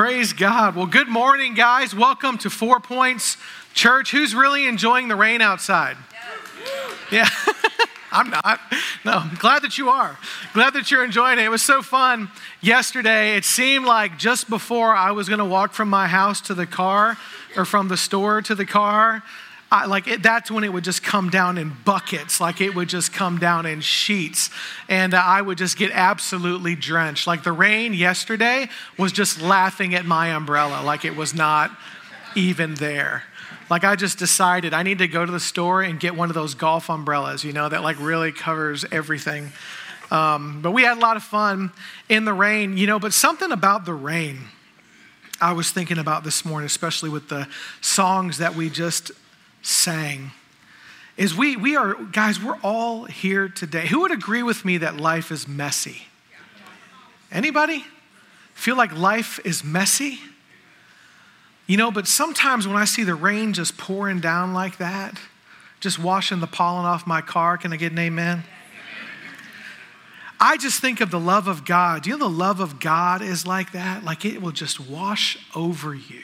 Praise God. Well, good morning, guys. Welcome to Four Points Church. Who's really enjoying the rain outside? Yeah. I'm not. No, I'm glad that you are. Glad that you're enjoying it. It was so fun yesterday. It seemed like just before I was going to walk from my house to the car or from the store to the car, I, like it, that's when it would just come down in buckets, like it would just come down in sheets, and uh, I would just get absolutely drenched. Like the rain yesterday was just laughing at my umbrella, like it was not even there. Like I just decided I need to go to the store and get one of those golf umbrellas, you know, that like really covers everything. Um, but we had a lot of fun in the rain, you know. But something about the rain. I was thinking about this morning, especially with the songs that we just sang is we, we are, guys, we're all here today. Who would agree with me that life is messy? Anybody? Feel like life is messy? You know, but sometimes when I see the rain just pouring down like that, just washing the pollen off my car, can I get an amen? I just think of the love of God. Do you know the love of God is like that? Like it will just wash over you.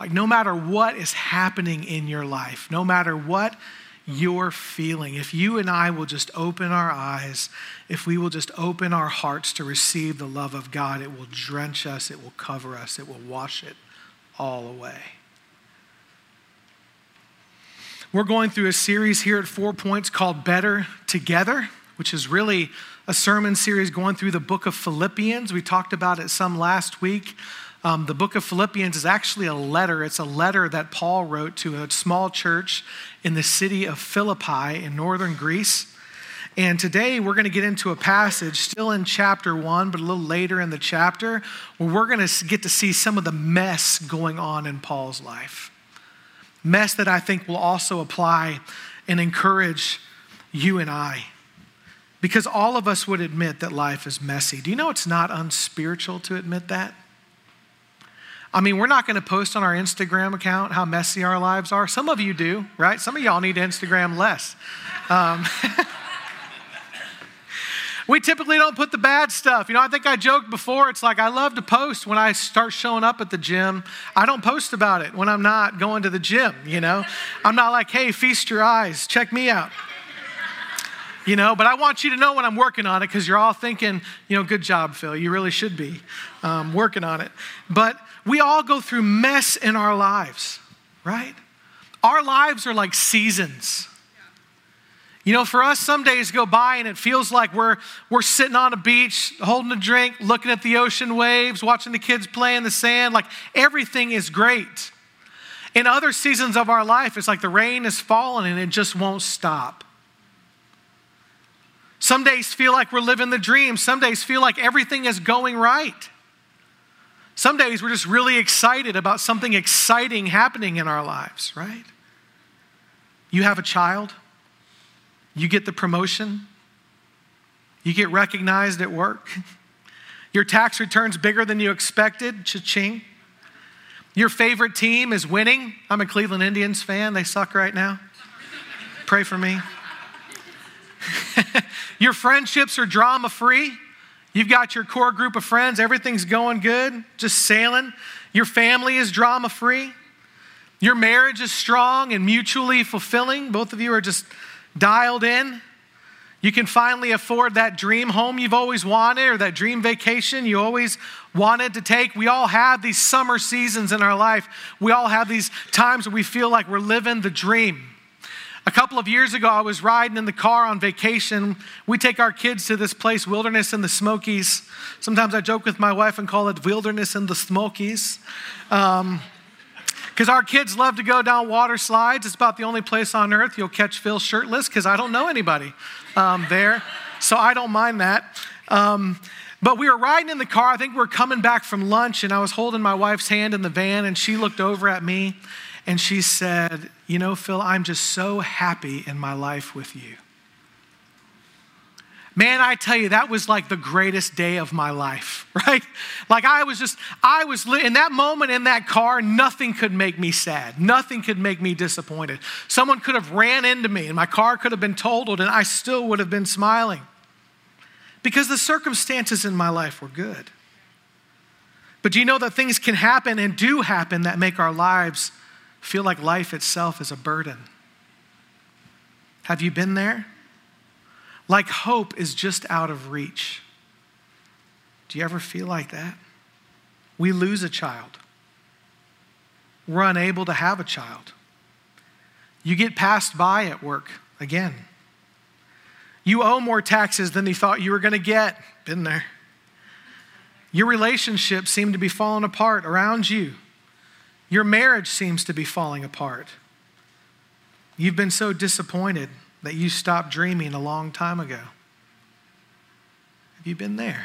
Like, no matter what is happening in your life, no matter what you're feeling, if you and I will just open our eyes, if we will just open our hearts to receive the love of God, it will drench us, it will cover us, it will wash it all away. We're going through a series here at Four Points called Better Together, which is really a sermon series going through the book of Philippians. We talked about it some last week. Um, the book of Philippians is actually a letter. It's a letter that Paul wrote to a small church in the city of Philippi in northern Greece. And today we're going to get into a passage still in chapter one, but a little later in the chapter, where we're going to get to see some of the mess going on in Paul's life. Mess that I think will also apply and encourage you and I. Because all of us would admit that life is messy. Do you know it's not unspiritual to admit that? I mean, we're not going to post on our Instagram account how messy our lives are. Some of you do, right? Some of y'all need Instagram less. Um, we typically don't put the bad stuff. You know, I think I joked before. It's like I love to post when I start showing up at the gym. I don't post about it when I'm not going to the gym, you know? I'm not like, hey, feast your eyes, check me out. You know, but I want you to know when I'm working on it because you're all thinking, you know, good job, Phil. You really should be um, working on it. But we all go through mess in our lives, right? Our lives are like seasons. You know, for us, some days go by and it feels like we're, we're sitting on a beach, holding a drink, looking at the ocean waves, watching the kids play in the sand. Like everything is great. In other seasons of our life, it's like the rain is falling and it just won't stop. Some days feel like we're living the dream. Some days feel like everything is going right. Some days we're just really excited about something exciting happening in our lives, right? You have a child, you get the promotion, you get recognized at work, your tax return's bigger than you expected, cha-ching. Your favorite team is winning. I'm a Cleveland Indians fan. They suck right now. Pray for me. your friendships are drama free. You've got your core group of friends, everything's going good, just sailing. Your family is drama free. Your marriage is strong and mutually fulfilling. Both of you are just dialed in. You can finally afford that dream home you've always wanted or that dream vacation you always wanted to take. We all have these summer seasons in our life. We all have these times where we feel like we're living the dream. A couple of years ago, I was riding in the car on vacation. We take our kids to this place, Wilderness in the Smokies. Sometimes I joke with my wife and call it Wilderness in the Smokies. Um, because our kids love to go down water slides. It's about the only place on earth you'll catch Phil shirtless because I don't know anybody um, there. So I don't mind that. Um, but we were riding in the car. I think we were coming back from lunch, and I was holding my wife's hand in the van, and she looked over at me and she said, You know, Phil, I'm just so happy in my life with you. Man, I tell you, that was like the greatest day of my life, right? Like I was just, I was, in that moment in that car, nothing could make me sad. Nothing could make me disappointed. Someone could have ran into me and my car could have been totaled and I still would have been smiling because the circumstances in my life were good. But do you know that things can happen and do happen that make our lives feel like life itself is a burden? Have you been there? Like hope is just out of reach. Do you ever feel like that? We lose a child. We're unable to have a child. You get passed by at work again. You owe more taxes than you thought you were going to get. Been there. Your relationships seem to be falling apart around you. Your marriage seems to be falling apart. You've been so disappointed that you stopped dreaming a long time ago. Have you been there?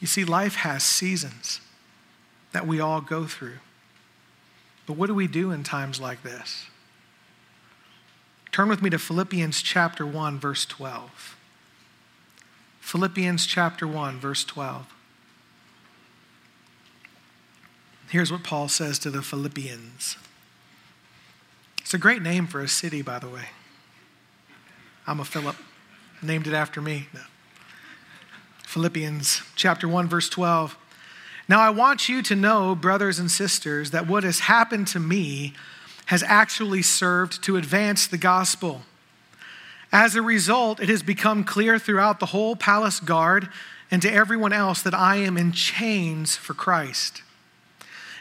You see, life has seasons that we all go through. But what do we do in times like this? Turn with me to Philippians chapter 1, verse 12. Philippians chapter 1, verse 12. Here's what Paul says to the Philippians. It's a great name for a city, by the way. I'm a Philip. Named it after me. No. Philippians chapter 1, verse 12. Now I want you to know, brothers and sisters, that what has happened to me has actually served to advance the gospel. As a result, it has become clear throughout the whole palace guard and to everyone else that I am in chains for Christ.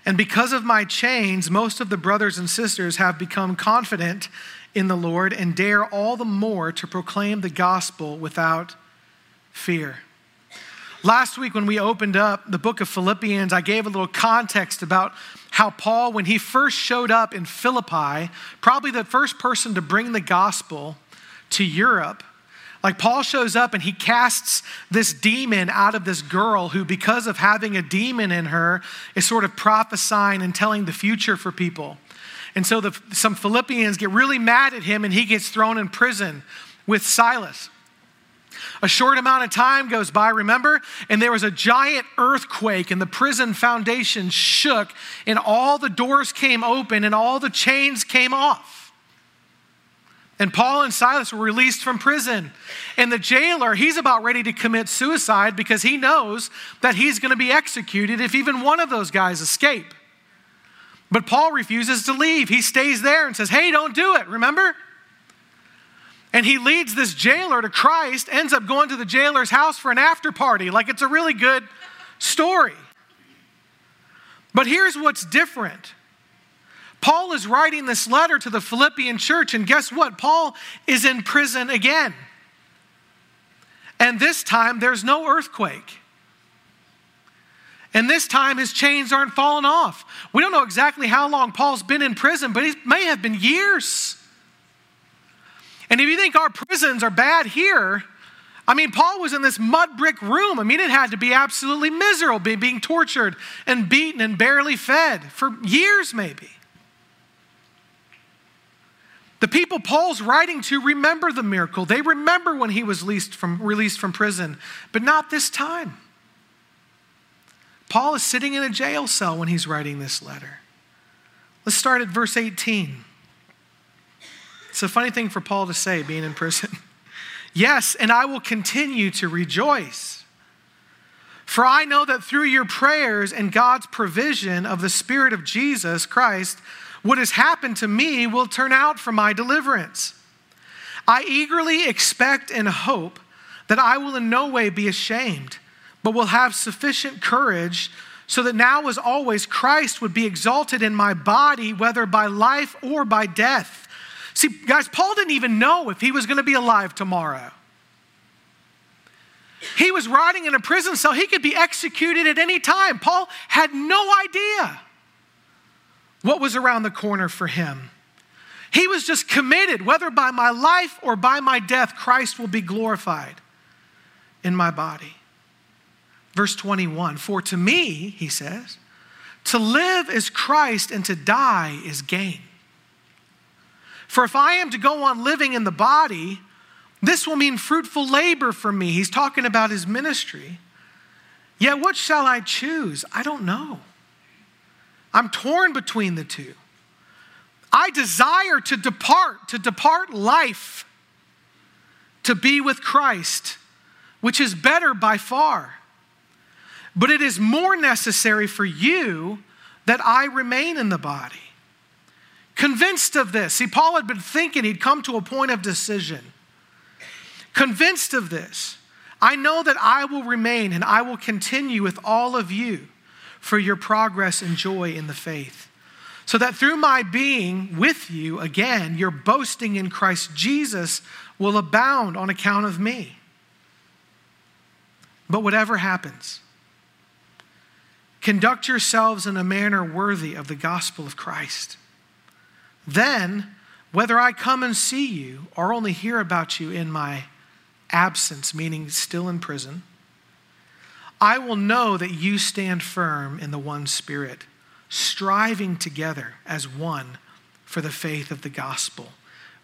And because of my chains, most of the brothers and sisters have become confident in the Lord and dare all the more to proclaim the gospel without fear. Last week, when we opened up the book of Philippians, I gave a little context about how Paul, when he first showed up in Philippi, probably the first person to bring the gospel to Europe, like Paul shows up and he casts this demon out of this girl who, because of having a demon in her, is sort of prophesying and telling the future for people. And so the, some Philippians get really mad at him and he gets thrown in prison with Silas. A short amount of time goes by, remember? And there was a giant earthquake, and the prison foundation shook, and all the doors came open, and all the chains came off. And Paul and Silas were released from prison. And the jailer, he's about ready to commit suicide because he knows that he's going to be executed if even one of those guys escape. But Paul refuses to leave. He stays there and says, Hey, don't do it, remember? And he leads this jailer to Christ, ends up going to the jailer's house for an after party. Like it's a really good story. But here's what's different Paul is writing this letter to the Philippian church, and guess what? Paul is in prison again. And this time, there's no earthquake. And this time his chains aren't falling off. We don't know exactly how long Paul's been in prison, but it may have been years. And if you think our prisons are bad here, I mean, Paul was in this mud brick room. I mean, it had to be absolutely miserable being tortured and beaten and barely fed for years, maybe. The people Paul's writing to remember the miracle. They remember when he was released from, released from prison, but not this time. Paul is sitting in a jail cell when he's writing this letter. Let's start at verse 18. It's a funny thing for Paul to say, being in prison. yes, and I will continue to rejoice. For I know that through your prayers and God's provision of the Spirit of Jesus Christ, what has happened to me will turn out for my deliverance. I eagerly expect and hope that I will in no way be ashamed but will have sufficient courage so that now, as always, Christ would be exalted in my body, whether by life or by death. See, guys, Paul didn't even know if he was going to be alive tomorrow. He was rotting in a prison cell. He could be executed at any time. Paul had no idea what was around the corner for him. He was just committed, whether by my life or by my death, Christ will be glorified in my body. Verse 21 For to me, he says, to live is Christ and to die is gain. For if I am to go on living in the body, this will mean fruitful labor for me. He's talking about his ministry. Yet what shall I choose? I don't know. I'm torn between the two. I desire to depart, to depart life, to be with Christ, which is better by far. but it is more necessary for you that I remain in the body. Convinced of this, see, Paul had been thinking he'd come to a point of decision. Convinced of this, I know that I will remain and I will continue with all of you for your progress and joy in the faith. So that through my being with you again, your boasting in Christ Jesus will abound on account of me. But whatever happens, conduct yourselves in a manner worthy of the gospel of Christ. Then, whether I come and see you or only hear about you in my absence, meaning still in prison, I will know that you stand firm in the one Spirit, striving together as one for the faith of the gospel,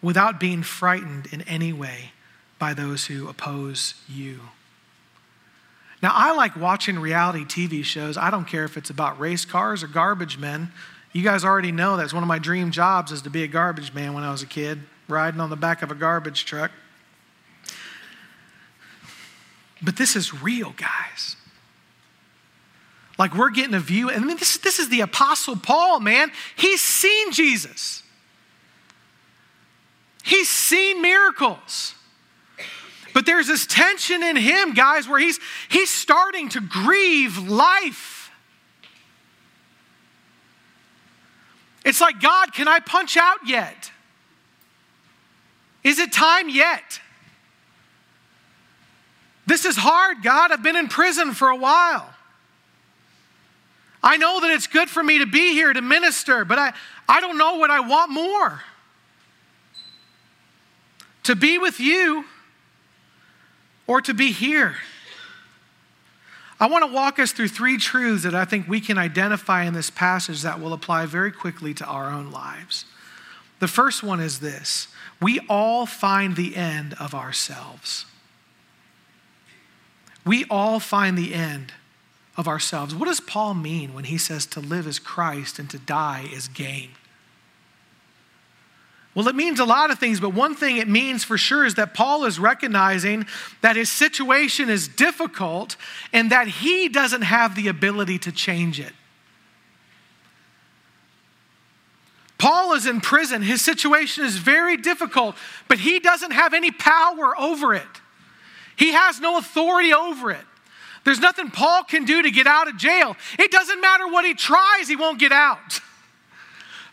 without being frightened in any way by those who oppose you. Now, I like watching reality TV shows. I don't care if it's about race cars or garbage men. You guys already know that's one of my dream jobs is to be a garbage man when I was a kid, riding on the back of a garbage truck. But this is real, guys. Like we're getting a view, and I mean, this, this is the Apostle Paul, man. He's seen Jesus, he's seen miracles. But there's this tension in him, guys, where he's, he's starting to grieve life. It's like, God, can I punch out yet? Is it time yet? This is hard, God. I've been in prison for a while. I know that it's good for me to be here to minister, but I, I don't know what I want more. To be with you or to be here. I want to walk us through three truths that I think we can identify in this passage that will apply very quickly to our own lives. The first one is this we all find the end of ourselves we all find the end of ourselves. What does Paul mean when he says to live is Christ and to die is gain? Well, it means a lot of things, but one thing it means for sure is that Paul is recognizing that his situation is difficult and that he doesn't have the ability to change it. Paul is in prison. His situation is very difficult, but he doesn't have any power over it. He has no authority over it. There's nothing Paul can do to get out of jail. It doesn't matter what he tries, he won't get out.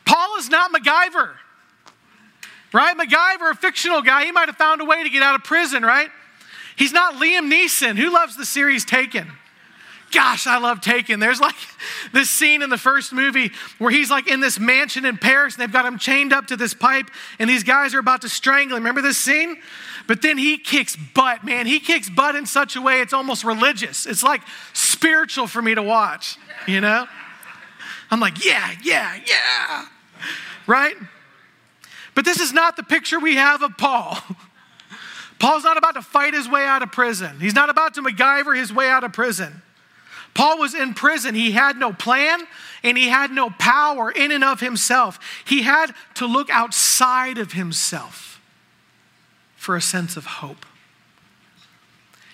Paul is not MacGyver, right? MacGyver, a fictional guy, he might have found a way to get out of prison, right? He's not Liam Neeson. Who loves the series Taken? Gosh, I love Taken. There's like this scene in the first movie where he's like in this mansion in Paris and they've got him chained up to this pipe and these guys are about to strangle him. Remember this scene? But then he kicks butt, man. He kicks butt in such a way it's almost religious. It's like spiritual for me to watch, you know? I'm like, yeah, yeah, yeah. Right? But this is not the picture we have of Paul. Paul's not about to fight his way out of prison. He's not about to MacGyver his way out of prison. Paul was in prison. He had no plan and he had no power in and of himself. He had to look outside of himself for a sense of hope.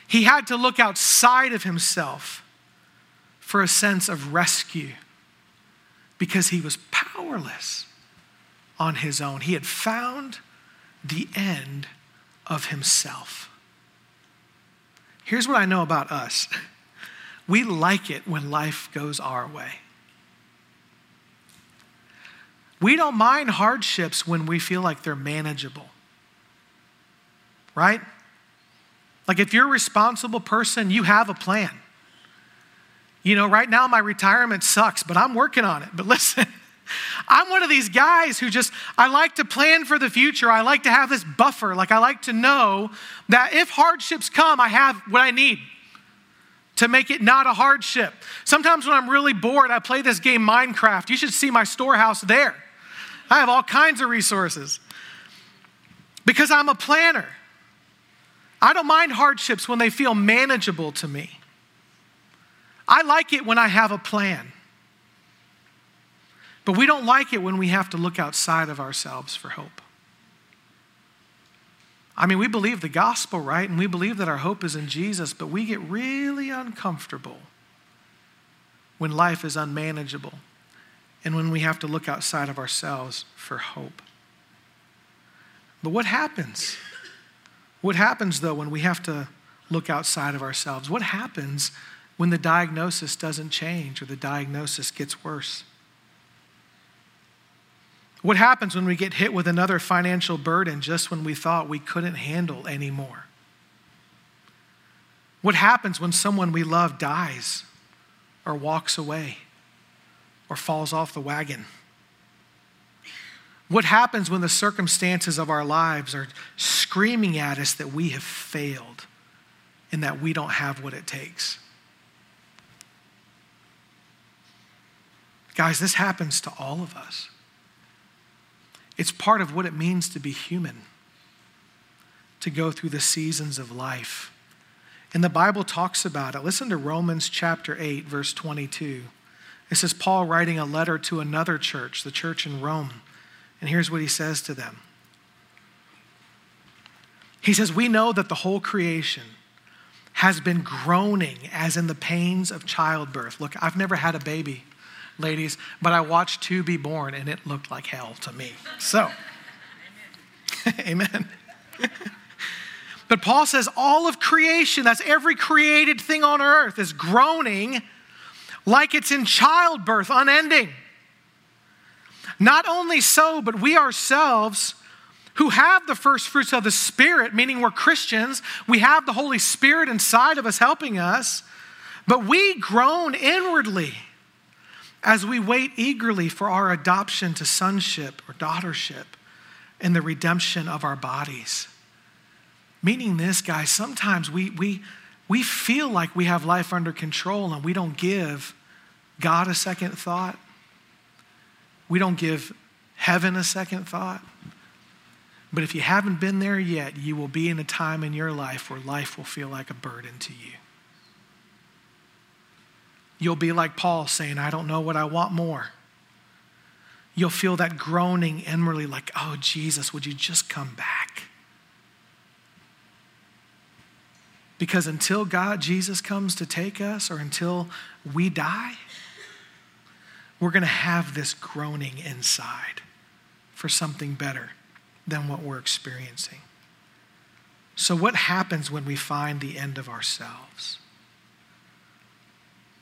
He had to look outside of himself for a sense of rescue because he was powerless on his own. He had found the end of himself. Here's what I know about us we like it when life goes our way. We don't mind hardships when we feel like they're manageable right? Like if you're a responsible person, you have a plan. You know, right now my retirement sucks, but I'm working on it. But listen, I'm one of these guys who just, I like to plan for the future. I like to have this buffer. Like I like to know that if hardships come, I have what I need to make it not a hardship. Sometimes when I'm really bored, I play this game Minecraft. You should see my storehouse there. I have all kinds of resources because I'm a planner. I don't mind hardships when they feel manageable to me. I like it when I have a plan. But we don't like it when we have to look outside of ourselves for hope. I mean, we believe the gospel, right? And we believe that our hope is in Jesus, but we get really uncomfortable when life is unmanageable and when we have to look outside of ourselves for hope. But what happens? What happens, though, when we have to look outside of ourselves? What happens when the diagnosis doesn't change or the diagnosis gets worse? What happens when we get hit with another financial burden just when we thought we couldn't handle anymore? What happens when someone we love dies or walks away or falls off the wagon? What happens when the circumstances of our lives are screaming at us that we have failed and that we don't have what it takes? Guys, this happens to all of us. It's part of what it means to be human, to go through the seasons of life. And the Bible talks about it. Listen to Romans chapter 8, verse 22. This is Paul writing a letter to another church, the church in Rome. And here's what he says to them He says, We know that the whole creation has been groaning as in the pains of childbirth. Look, I've never had a baby ladies, but I watched two be born and it looked like hell to me. So, amen. but Paul says all of creation, that's every created thing on earth, is groaning like it's in childbirth, unending. Not only so, but we ourselves who have the first fruits of the Spirit, meaning we're Christians, we have the Holy Spirit inside of us helping us, but we groan inwardly as we wait eagerly for our adoption to sonship or daughtership and the redemption of our bodies. Meaning this, guys, sometimes we, we, we feel like we have life under control and we don't give God a second thought. We don't give heaven a second thought. But if you haven't been there yet, you will be in a time in your life where life will feel like a burden to you. You'll be like Paul saying, I don't know what I want more. You'll feel that groaning inwardly, like, oh, Jesus, would you just come back? Because until God, Jesus, comes to take us or until we die, we're going to have this groaning inside for something better than what we're experiencing. So, what happens when we find the end of ourselves?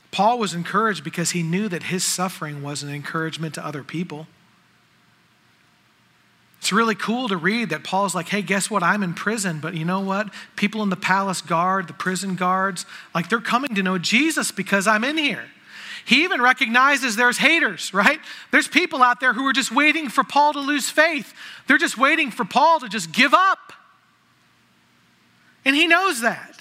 Paul was encouraged because he knew that his suffering was an encouragement to other people. It's really cool to read that Paul's like, hey, guess what? I'm in prison, but you know what? People in the palace guard, the prison guards, like they're coming to know Jesus because I'm in here. He even recognizes there's haters, right? There's people out there who are just waiting for Paul to lose faith. They're just waiting for Paul to just give up. And he knows that.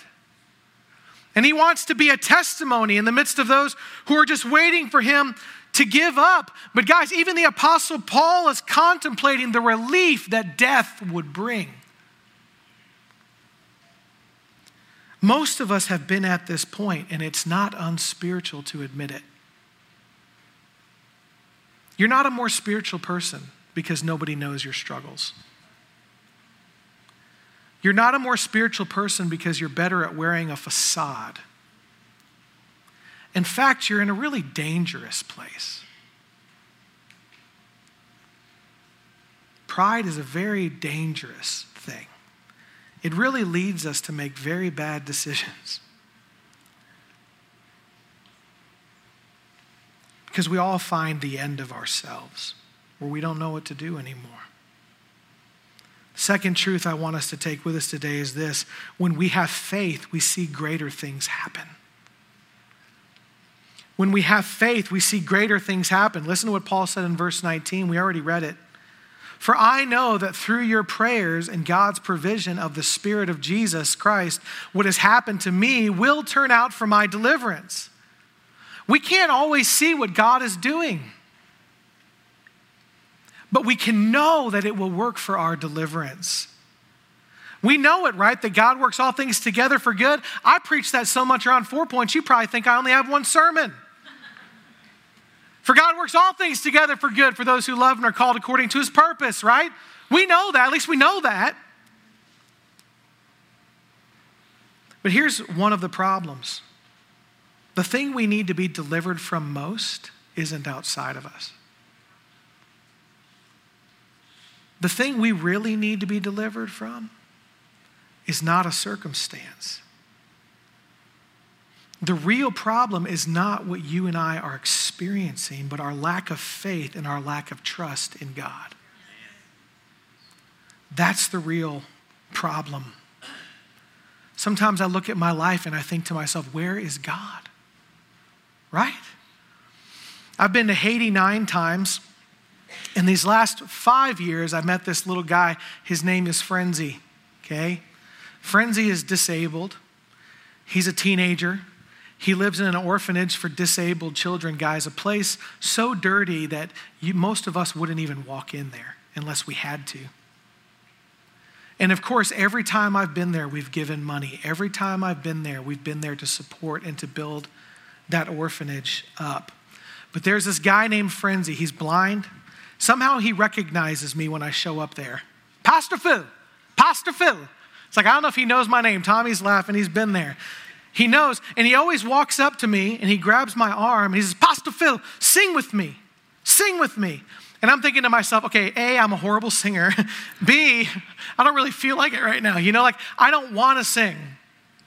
And he wants to be a testimony in the midst of those who are just waiting for him to give up. But, guys, even the Apostle Paul is contemplating the relief that death would bring. Most of us have been at this point, and it's not unspiritual to admit it. You're not a more spiritual person because nobody knows your struggles. You're not a more spiritual person because you're better at wearing a facade. In fact, you're in a really dangerous place. Pride is a very dangerous thing. It really leads us to make very bad decisions. Because we all find the end of ourselves where we don't know what to do anymore. Second truth I want us to take with us today is this when we have faith, we see greater things happen. When we have faith, we see greater things happen. Listen to what Paul said in verse 19. We already read it. For I know that through your prayers and God's provision of the Spirit of Jesus Christ, what has happened to me will turn out for my deliverance. We can't always see what God is doing but we can know that it will work for our deliverance. We know it, right? That God works all things together for good. I preach that so much around four points, you probably think I only have one sermon. For God works all things together for good for those who love and are called according to his purpose, right? We know that, at least we know that. But here's one of the problems the thing we need to be delivered from most isn't outside of us. The thing we really need to be delivered from is not a circumstance. The real problem is not what you and I are experiencing, but our lack of faith and our lack of trust in God. That's the real problem. Sometimes I look at my life and I think to myself, where is God? Right? I've been to Haiti nine times. In these last five years, I met this little guy. His name is Frenzy. Okay? Frenzy is disabled. He's a teenager. He lives in an orphanage for disabled children, guys, a place so dirty that you, most of us wouldn't even walk in there unless we had to. And of course, every time I've been there, we've given money. Every time I've been there, we've been there to support and to build that orphanage up. But there's this guy named Frenzy. He's blind. Somehow he recognizes me when I show up there. Pastor Phil, Pastor Phil. It's like, I don't know if he knows my name. Tommy's laughing. He's been there. He knows. And he always walks up to me and he grabs my arm and he says, Pastor Phil, sing with me. Sing with me. And I'm thinking to myself, okay, A, I'm a horrible singer. B, I don't really feel like it right now. You know, like I don't want to sing,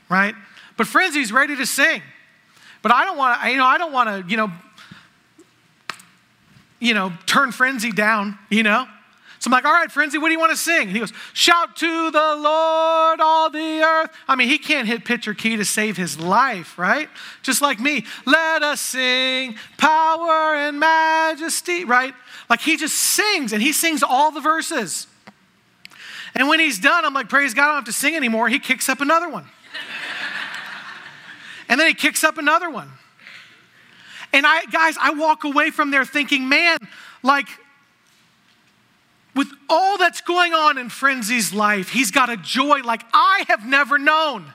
right? But Frenzy's ready to sing. But I don't want to, you know, I don't want to, you know, you know, turn Frenzy down, you know? So I'm like, all right, Frenzy, what do you want to sing? And he goes, shout to the Lord, all the earth. I mean, he can't hit pitch or key to save his life, right? Just like me. Let us sing power and majesty, right? Like he just sings and he sings all the verses. And when he's done, I'm like, praise God, I don't have to sing anymore. He kicks up another one. And then he kicks up another one. And I, guys, I walk away from there thinking, man, like, with all that's going on in Frenzy's life, he's got a joy like I have never known.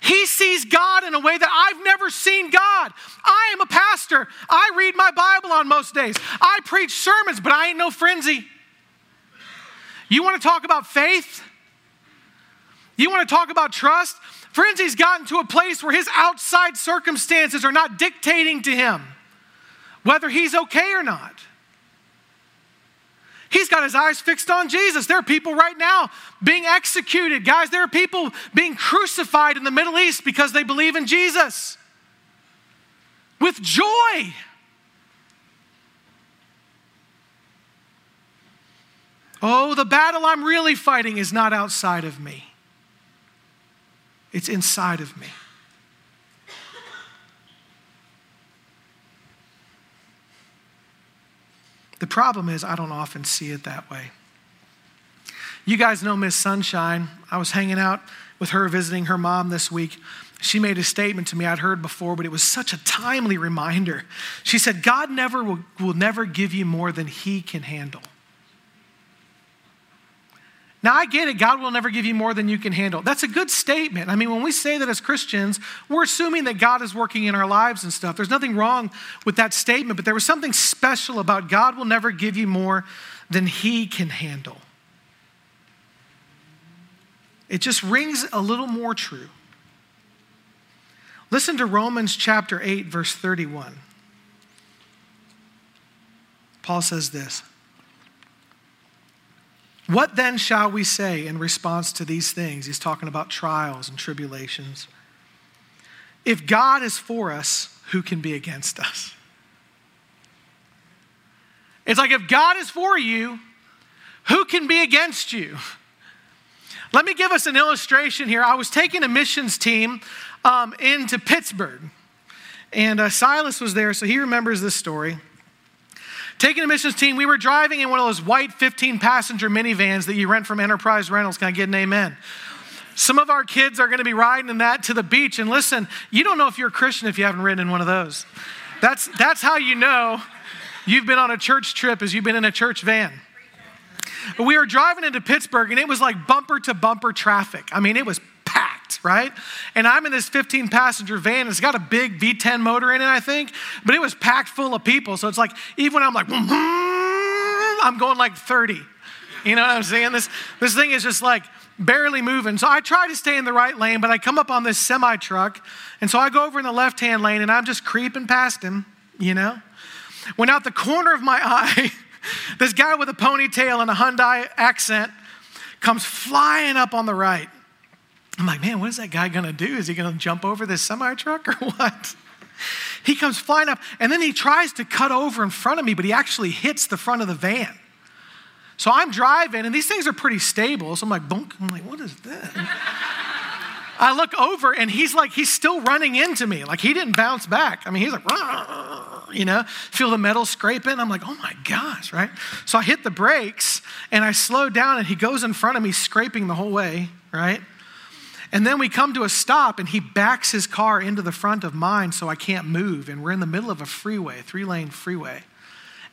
He sees God in a way that I've never seen God. I am a pastor. I read my Bible on most days. I preach sermons, but I ain't no frenzy. You want to talk about faith? You want to talk about trust? Frenzy's gotten to a place where his outside circumstances are not dictating to him whether he's okay or not. He's got his eyes fixed on Jesus. There are people right now being executed. Guys, there are people being crucified in the Middle East because they believe in Jesus with joy. Oh, the battle I'm really fighting is not outside of me, it's inside of me. The problem is, I don't often see it that way. You guys know Miss Sunshine. I was hanging out with her visiting her mom this week. She made a statement to me I'd heard before, but it was such a timely reminder. She said, God never will, will never give you more than He can handle. Now, I get it. God will never give you more than you can handle. That's a good statement. I mean, when we say that as Christians, we're assuming that God is working in our lives and stuff. There's nothing wrong with that statement, but there was something special about God will never give you more than He can handle. It just rings a little more true. Listen to Romans chapter 8, verse 31. Paul says this. What then shall we say in response to these things? He's talking about trials and tribulations. If God is for us, who can be against us? It's like if God is for you, who can be against you? Let me give us an illustration here. I was taking a missions team um, into Pittsburgh, and uh, Silas was there, so he remembers this story. Taking a missions team, we were driving in one of those white 15 passenger minivans that you rent from Enterprise Rentals. Can I get an amen? Some of our kids are going to be riding in that to the beach. And listen, you don't know if you're a Christian if you haven't ridden in one of those. That's, that's how you know you've been on a church trip as you've been in a church van. We were driving into Pittsburgh and it was like bumper to bumper traffic. I mean, it was packed, right? And I'm in this 15 passenger van. It's got a big V10 motor in it, I think, but it was packed full of people. So it's like, even when I'm like, I'm going like 30. You know what I'm saying? This, this thing is just like barely moving. So I try to stay in the right lane, but I come up on this semi truck. And so I go over in the left hand lane and I'm just creeping past him, you know? When out the corner of my eye, this guy with a ponytail and a Hyundai accent comes flying up on the right. I'm like, man, what is that guy gonna do? Is he gonna jump over this semi truck or what? He comes flying up and then he tries to cut over in front of me, but he actually hits the front of the van. So I'm driving and these things are pretty stable. So I'm like, bunk. I'm like, what is that? I look over and he's like, he's still running into me. Like he didn't bounce back. I mean, he's like, you know, feel the metal scraping. I'm like, oh my gosh, right? So I hit the brakes and I slow down and he goes in front of me, scraping the whole way, right? And then we come to a stop and he backs his car into the front of mine so I can't move. And we're in the middle of a freeway, three lane freeway.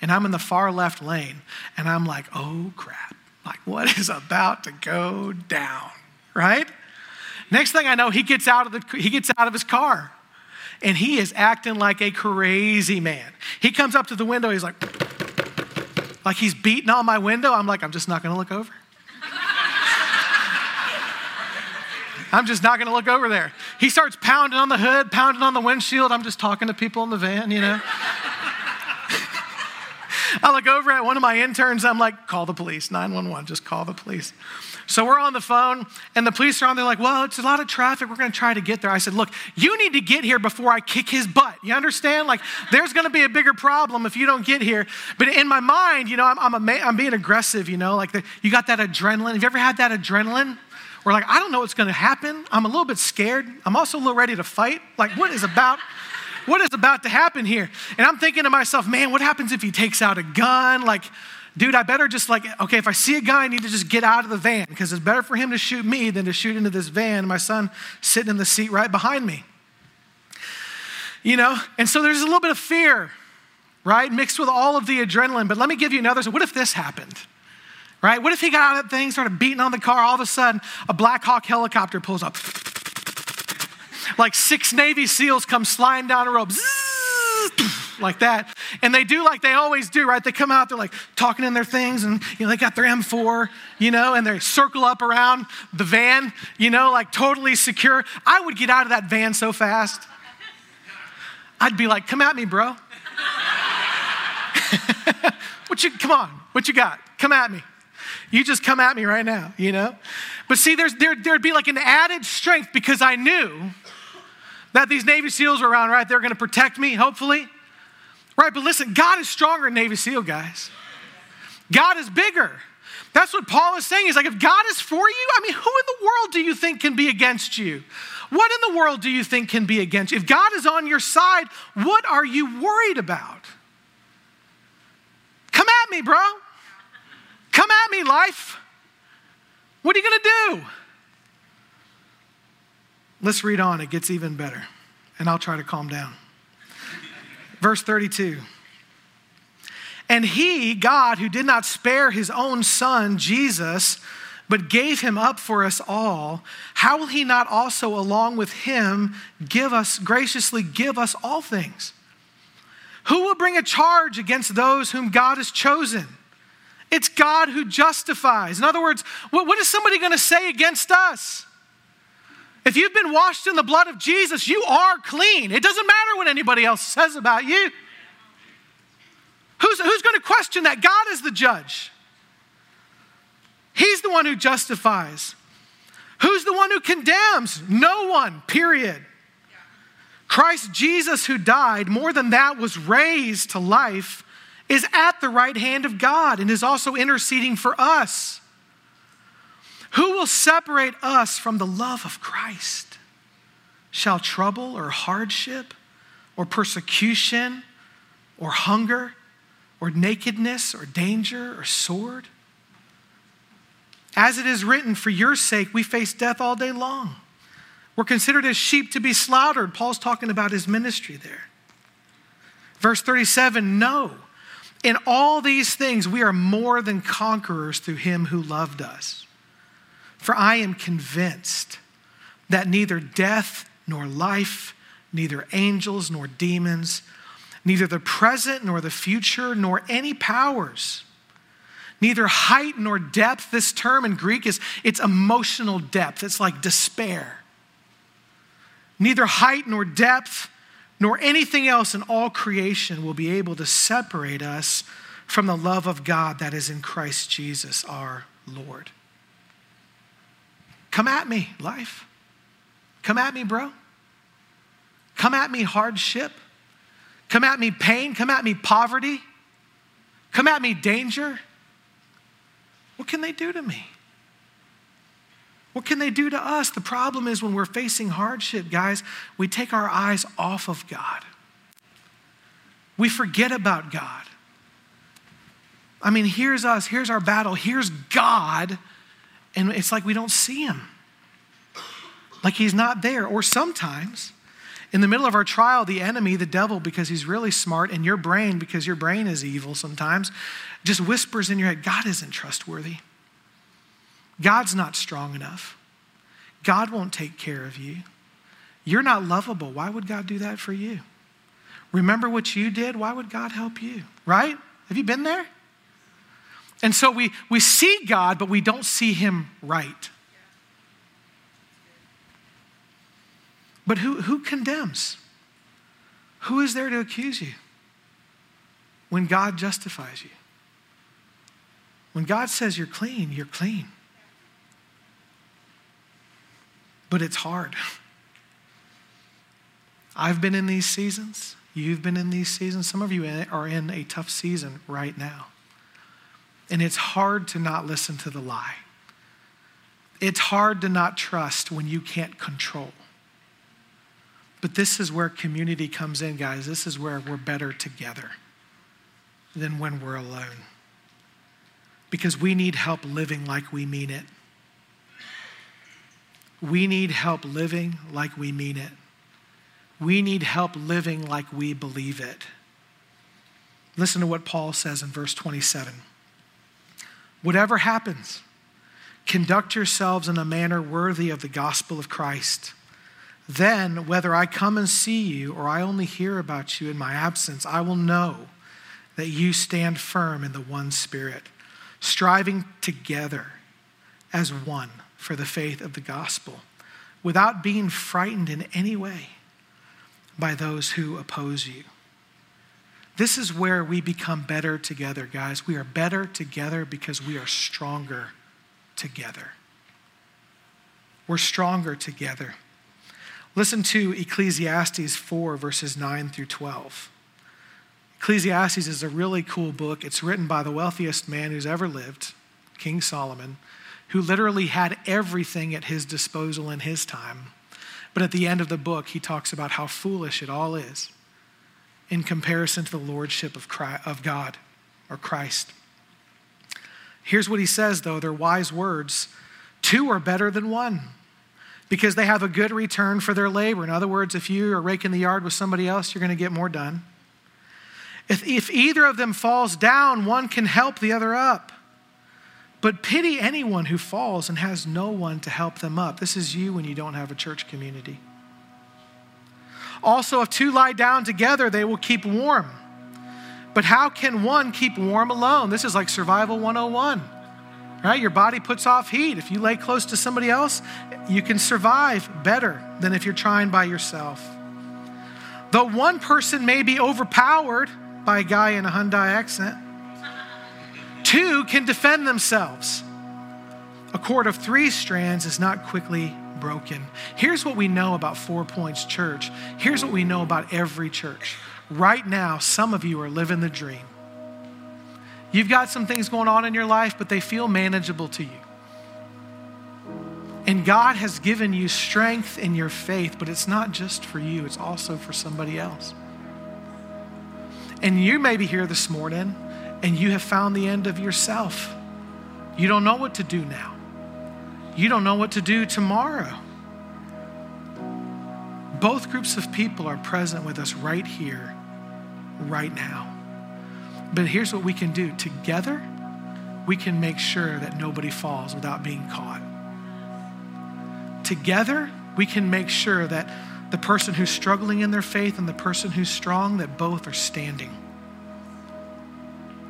And I'm in the far left lane. And I'm like, oh crap. Like, what is about to go down, right? Next thing I know, he gets out of, the, he gets out of his car and he is acting like a crazy man. He comes up to the window, he's like, like he's beating on my window. I'm like, I'm just not gonna look over. I'm just not gonna look over there. He starts pounding on the hood, pounding on the windshield. I'm just talking to people in the van, you know. I look over at one of my interns, I'm like, call the police, 911, just call the police. So we're on the phone, and the police are on there like, well, it's a lot of traffic. We're going to try to get there. I said, look, you need to get here before I kick his butt. You understand? Like, there's going to be a bigger problem if you don't get here. But in my mind, you know, I'm, I'm, a, I'm being aggressive, you know, like the, you got that adrenaline. Have you ever had that adrenaline? Where like, I don't know what's going to happen. I'm a little bit scared. I'm also a little ready to fight. Like, what is about? What is about to happen here? And I'm thinking to myself, man, what happens if he takes out a gun? Like, dude, I better just like, okay, if I see a guy, I need to just get out of the van because it's better for him to shoot me than to shoot into this van. My son sitting in the seat right behind me. You know, and so there's a little bit of fear, right, mixed with all of the adrenaline. But let me give you another. So, what if this happened? Right? What if he got out of that thing, started beating on the car, all of a sudden a Black Hawk helicopter pulls up? Like six Navy SEALs come sliding down a rope. like that. And they do like they always do, right? They come out, they're like talking in their things, and you know, they got their M4, you know, and they circle up around the van, you know, like totally secure. I would get out of that van so fast. I'd be like, come at me, bro. what you come on, what you got? Come at me. You just come at me right now, you know? But see, there's there, there'd be like an added strength because I knew that these Navy SEALs were around, right? They're going to protect me, hopefully. Right, but listen, God is stronger than Navy SEAL, guys. God is bigger. That's what Paul is saying. He's like, if God is for you, I mean, who in the world do you think can be against you? What in the world do you think can be against you? If God is on your side, what are you worried about? Come at me, bro. Come at me, life. What are you going to do? Let's read on. It gets even better. And I'll try to calm down. Verse 32. And he, God, who did not spare his own son, Jesus, but gave him up for us all, how will he not also, along with him, give us, graciously give us all things? Who will bring a charge against those whom God has chosen? It's God who justifies. In other words, what, what is somebody going to say against us? If you've been washed in the blood of Jesus, you are clean. It doesn't matter what anybody else says about you. Who's, who's going to question that? God is the judge. He's the one who justifies. Who's the one who condemns? No one, period. Christ Jesus, who died, more than that, was raised to life, is at the right hand of God and is also interceding for us. Who will separate us from the love of Christ? Shall trouble or hardship or persecution or hunger or nakedness or danger or sword? As it is written, for your sake we face death all day long. We're considered as sheep to be slaughtered. Paul's talking about his ministry there. Verse 37 No, in all these things we are more than conquerors through him who loved us. For I am convinced that neither death nor life, neither angels nor demons, neither the present nor the future, nor any powers, Neither height nor depth. This term in Greek is it's emotional depth. It's like despair. Neither height nor depth nor anything else in all creation will be able to separate us from the love of God that is in Christ Jesus our Lord. Come at me, life. Come at me, bro. Come at me, hardship. Come at me, pain. Come at me, poverty. Come at me, danger. What can they do to me? What can they do to us? The problem is when we're facing hardship, guys, we take our eyes off of God. We forget about God. I mean, here's us, here's our battle, here's God, and it's like we don't see him. Like he's not there. Or sometimes, in the middle of our trial, the enemy, the devil, because he's really smart, and your brain, because your brain is evil sometimes, just whispers in your head God isn't trustworthy. God's not strong enough. God won't take care of you. You're not lovable. Why would God do that for you? Remember what you did? Why would God help you? Right? Have you been there? And so we, we see God, but we don't see him right. But who, who condemns? Who is there to accuse you when God justifies you? When God says you're clean, you're clean. But it's hard. I've been in these seasons. You've been in these seasons. Some of you are in a tough season right now. And it's hard to not listen to the lie. It's hard to not trust when you can't control. But this is where community comes in, guys. This is where we're better together than when we're alone. Because we need help living like we mean it. We need help living like we mean it. We need help living like we believe it. Listen to what Paul says in verse 27. Whatever happens, conduct yourselves in a manner worthy of the gospel of Christ. Then, whether I come and see you or I only hear about you in my absence, I will know that you stand firm in the one Spirit, striving together as one for the faith of the gospel, without being frightened in any way by those who oppose you. This is where we become better together, guys. We are better together because we are stronger together. We're stronger together. Listen to Ecclesiastes 4, verses 9 through 12. Ecclesiastes is a really cool book. It's written by the wealthiest man who's ever lived, King Solomon, who literally had everything at his disposal in his time. But at the end of the book, he talks about how foolish it all is in comparison to the lordship of, Christ, of God or Christ. Here's what he says, though they're wise words two are better than one because they have a good return for their labor. In other words, if you are raking the yard with somebody else, you're going to get more done. If, if either of them falls down, one can help the other up. But pity anyone who falls and has no one to help them up. This is you when you don't have a church community. Also, if two lie down together, they will keep warm. But how can one keep warm alone? This is like survival 101 right? Your body puts off heat. If you lay close to somebody else, you can survive better than if you're trying by yourself. Though one person may be overpowered by a guy in a Hyundai accent, two can defend themselves. A cord of three strands is not quickly broken. Here's what we know about Four Points Church. Here's what we know about every church. Right now, some of you are living the dream. You've got some things going on in your life, but they feel manageable to you. And God has given you strength in your faith, but it's not just for you, it's also for somebody else. And you may be here this morning and you have found the end of yourself. You don't know what to do now, you don't know what to do tomorrow. Both groups of people are present with us right here, right now. But here's what we can do together, we can make sure that nobody falls without being caught. Together, we can make sure that the person who's struggling in their faith and the person who's strong, that both are standing.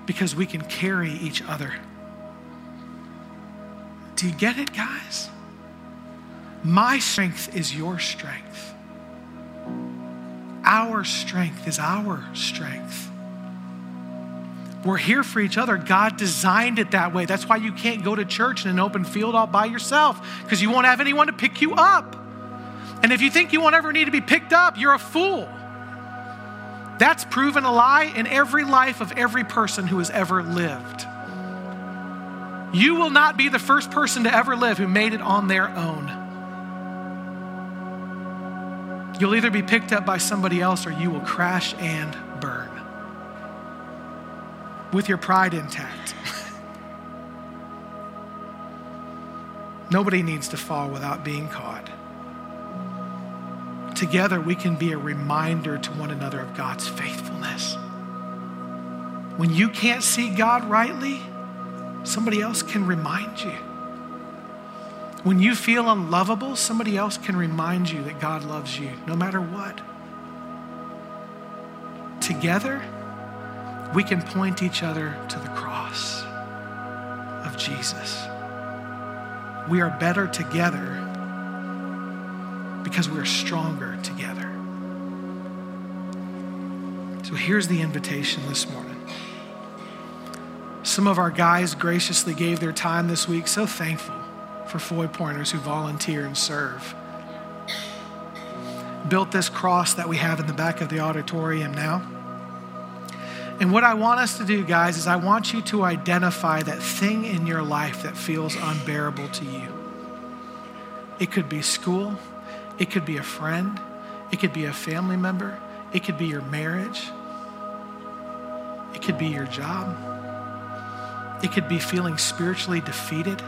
Because we can carry each other. Do you get it, guys? My strength is your strength. Our strength is our strength. We're here for each other. God designed it that way. That's why you can't go to church in an open field all by yourself, because you won't have anyone to pick you up. And if you think you won't ever need to be picked up, you're a fool. That's proven a lie in every life of every person who has ever lived. You will not be the first person to ever live who made it on their own. You'll either be picked up by somebody else or you will crash and burn with your pride intact. Nobody needs to fall without being caught. Together, we can be a reminder to one another of God's faithfulness. When you can't see God rightly, somebody else can remind you. When you feel unlovable, somebody else can remind you that God loves you no matter what. Together, we can point each other to the cross of Jesus. We are better together because we're stronger together. So here's the invitation this morning. Some of our guys graciously gave their time this week, so thankful for Four Pointers who volunteer and serve. Built this cross that we have in the back of the auditorium now. And what I want us to do, guys, is I want you to identify that thing in your life that feels unbearable to you. It could be school, it could be a friend, it could be a family member, it could be your marriage, it could be your job, it could be feeling spiritually defeated.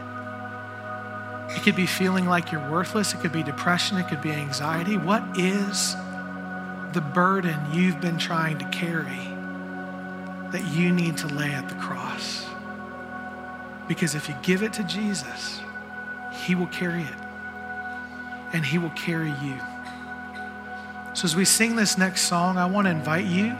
It could be feeling like you're worthless. It could be depression. It could be anxiety. What is the burden you've been trying to carry that you need to lay at the cross? Because if you give it to Jesus, He will carry it and He will carry you. So, as we sing this next song, I want to invite you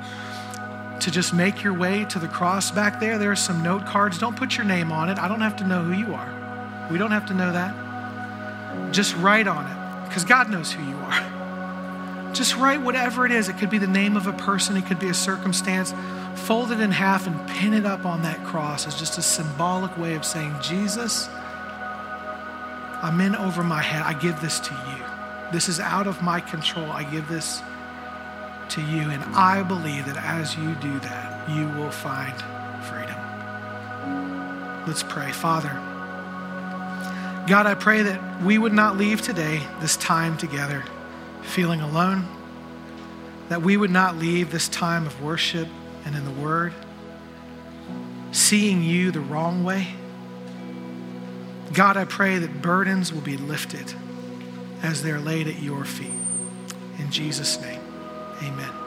to just make your way to the cross back there. There are some note cards. Don't put your name on it. I don't have to know who you are. We don't have to know that. Just write on it because God knows who you are. Just write whatever it is. It could be the name of a person, it could be a circumstance. Fold it in half and pin it up on that cross as just a symbolic way of saying, Jesus, I'm in over my head. I give this to you. This is out of my control. I give this to you. And I believe that as you do that, you will find freedom. Let's pray. Father, God, I pray that we would not leave today, this time together, feeling alone, that we would not leave this time of worship and in the Word, seeing you the wrong way. God, I pray that burdens will be lifted as they're laid at your feet. In Jesus' name, amen.